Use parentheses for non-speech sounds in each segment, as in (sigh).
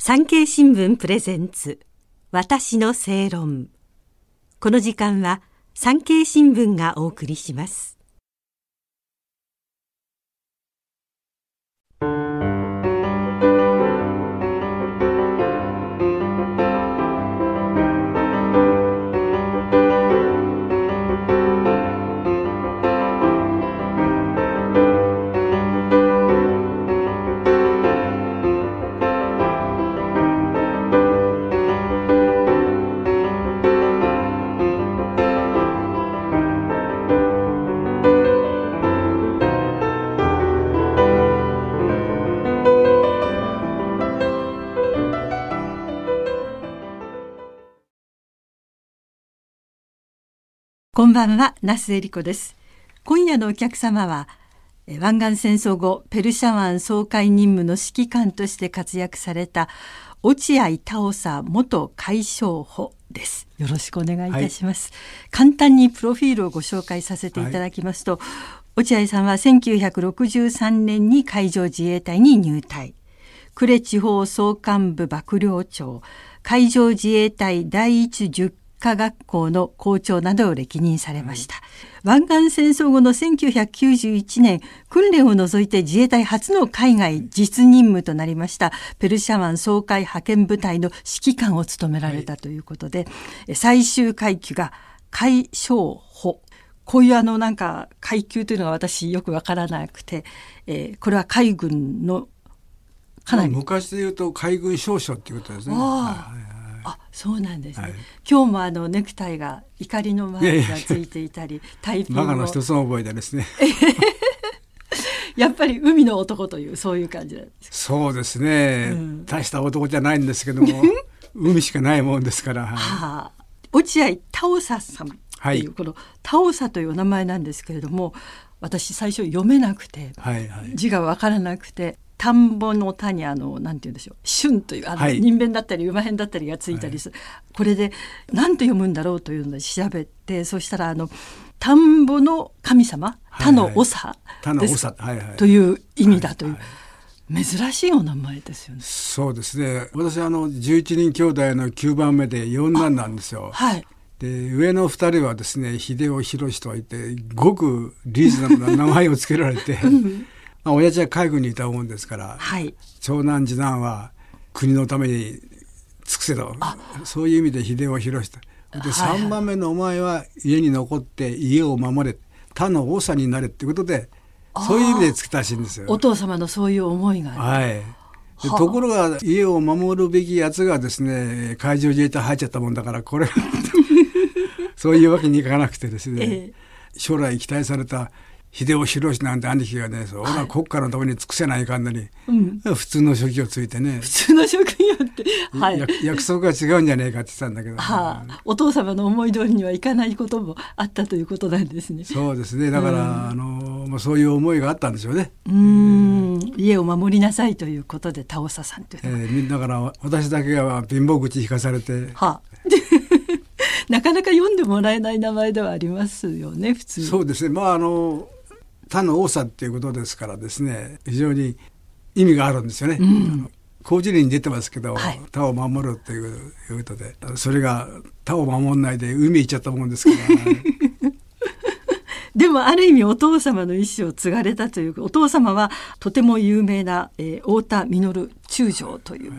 産経新聞プレゼンツ。私の正論。この時間は産経新聞がお送りします。こんばんは、那須恵理子です。今夜のお客様は、湾岸戦争後、ペルシャ湾総会任務の指揮官として活躍された落合太佐元海将補です。よろしくお願いいたします、はい、簡単にプロフィールをご紹介させていただきますと、はい、落合さんは1963年に海上自衛隊に入隊。呉地方総監部幕僚長、海上自衛隊第一10科学校の校長などを歴任されました。湾岸戦争後の1991年、訓練を除いて自衛隊初の海外実任務となりましたペルシャ湾総会派遣部隊の指揮官を務められたということで、はい、最終階級が海将補。こういうあのなんか階級というのが私よくわからなくて、えー、これは海軍のかなり昔で言うと海軍少将っていうことですね。はいあそうなんですね、はい、今日もあのネクタイが怒りのマークがついていたりタイピングの一つの覚えでですね。(laughs) やっぱり海の男というそういう感じなんですそうですね、うん、大した男じゃないんですけども (laughs) 海しかないもんですから、はあ、落合タオサさんっていう、このタオサというお名前なんですけれども私最初読めなくて、はいはい、字が分からなくて田んぼの田にあのなんて言うんでしょう春というあの、はい、人弁だったり馬編だったりがついたりする、はい、これで何と読むんだろうというので調べてそしたらあの田んぼの神様田の長です、はいはい、という意味だという。はいはい珍しいお名前ですよね。そうですね。私あの十一人兄弟の九番目で四男なんですよ。はい。で上の二人はですね秀夫博といってごくリーズナブルな名前を付けられて、うんまあ、親父は海軍にいたもんですから、はい、長男次男は国のために尽くせとそういう意味で秀夫博と。で3番目のお前は家に残って家を守れ他の王さになれっていうことでそういう意味でつけたらしいんですよ。お父様のそういう思いがはい。ところが家を守るべきやつがですね海上自衛隊入っちゃったもんだからこれ (laughs) そういうわけにいかなくてですね、えー、将来期待された秀吉博なんて兄貴がね、俺は国家のために尽くせないかんのに、うん、普通の職業ついてね。普通の職業って、はい、約束が違うんじゃねえかって言ってたんだけど、はあ、お父様の思い通りにはいかないこともあったということなんですね。そうですね。だから、うん、あの、まあ、そういう思いがあったんでしょうね。うん、家を守りなさいということで、田尾さんという。えー、だから、私だけが貧乏口引かされて。はあ (laughs) なかなか読んでもらえない名前ではありますよね普通そうですねまああの他の多さっていうことですからですね非常に意味があるんですよね。うん、工事に出てますけど、はい、他を守るっていうことでそれが他を守んないで海行っちゃったもんですから。(laughs) でもある意味お父様の意思を継がれたというお父様はとても有名な、えー、太田稔中将という。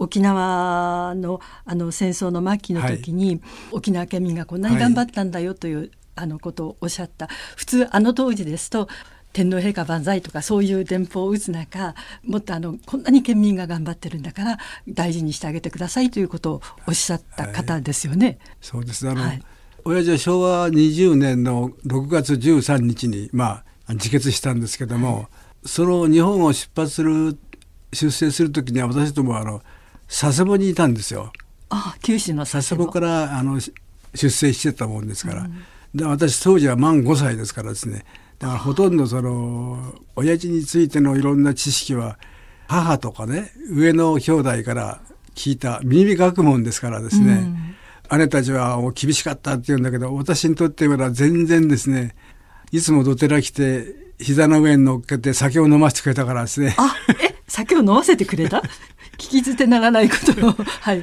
沖縄のあの戦争の末期の時に、はい、沖縄県民がこんなに頑張ったんだよというあのことをおっしゃった。普通あの当時ですと天皇陛下万歳とかそういう電報を打つ中もっとあのこんなに県民が頑張ってるんだから大事にしてあげてくださいということをおっしゃった方ですよね。はい、そうです。あの、はい、親父は昭和20年の6月13日に、まあ、自決したんですけども、はい、その日本を出発する出征する時には私どもあの佐世保にいたんですよ。あ九州の佐世保からあの出征してたもんですから。うんで私当時は満5歳ですからですね。だからほとんどその親父についてのいろんな知識は母とかね上の兄弟から聞いた耳学問ですからですね、うん、姉たちは厳しかったって言うんだけど私にとっては全然ですねいつもどてら来て膝の上に乗っけて酒を飲ませてくれたからですね。あえ酒を飲ませてくれた？(laughs) 聞き捨てならないことを、はい、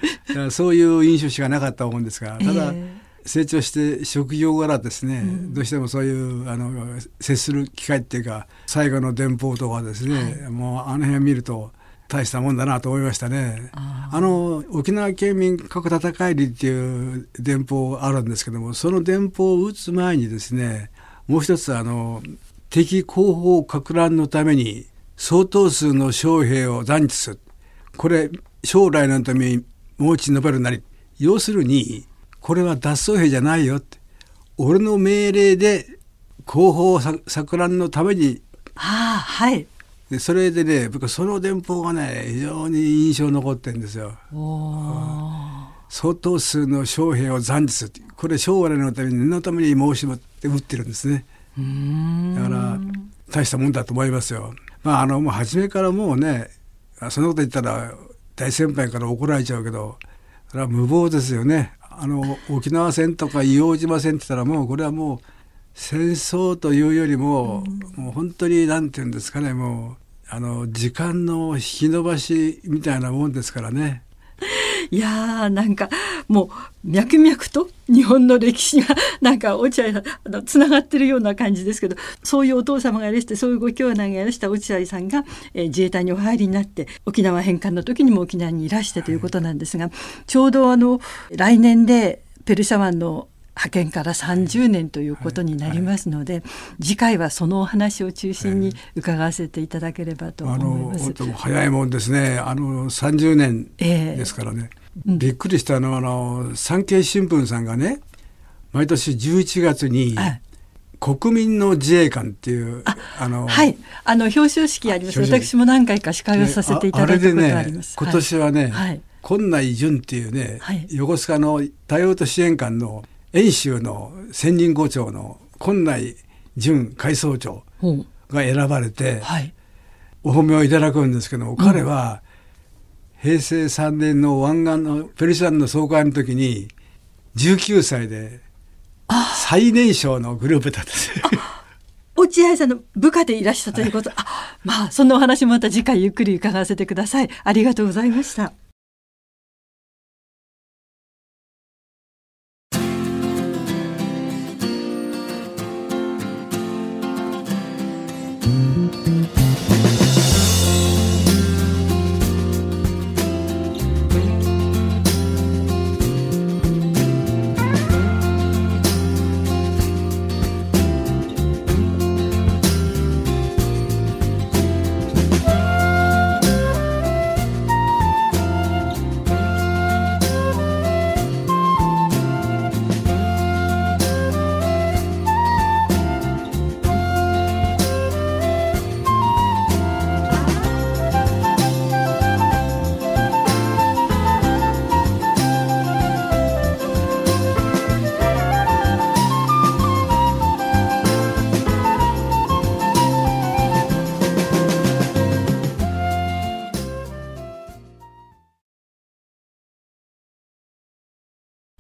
そういう印象しかなかったもんですがただ、えー成長して職業柄ですね、うん、どうしてもそういうあの接する機会っていうか最後の電報とかですね、はい、もうあの辺見ると大したもんだなと思いましたね。あの沖縄県民核戦いりっていう電報あるんですけどもその電報を打つ前にですねもう一つあの敵後方か乱のために相当数の将兵を残地する。これ将来のためにもう一述べるなり。要するにこれは脱走兵じゃないよって俺の命令で後方錯乱のためにああはいでそれでね僕その電報がね非常に印象残ってるんですよ。相当数の将兵を残すこれ将来のために念のために申し持って打ってるんですね。だから大したもんだと思いますよ。まああのもう初めからもうねそんなこと言ったら大先輩から怒られちゃうけどそれは無謀ですよね。あの沖縄戦とか硫黄島戦って言ったらもうこれはもう戦争というよりも、うん、もう本当に何て言うんですかねもうあの時間の引き延ばしみたいなもんですからね。いやーなんかもう脈々と日本の歴史がなんか落合さんつながってるような感じですけどそういうお父様がいらしてそういうご兄弟がいらした落合さんが、えー、自衛隊にお入りになって沖縄返還の時にも沖縄にいらしてということなんですが、はい、ちょうどあの来年でペルシャ湾の派遣から30年ということになりますので、はい。はい、次回はそのお話を中心に伺わせていただければと思います。あの早いもんですね。あの30年ですからね。えー、びっくりしたのはあの産経新聞さんがね毎年11月に、国民の自衛官っていうあのはい。あの表彰式あります。私も何回か司会をさせていただいたことあります、ね、今年はね、はい、今内淳っていうね、はい、横須賀の多用途支援官の遠州の千人御町の今内準海曹長が選ばれて、はい、お褒めをいただくんですけども、うん、彼は平成3年の湾岸のペルシャンの総会の時に19歳で最年少のグループだったんです。落合さんの部下でいらっしたということ、はい、あまあそんなお話もまた次回ゆっくり伺わせてください。ありがとうございました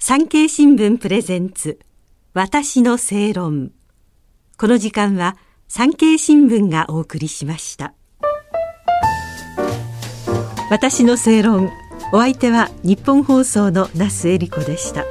産経新聞プレゼンツ私の正論。この時間は産経新聞がお送りしました。私の正論。お相手は日本放送の那須恵理子でした。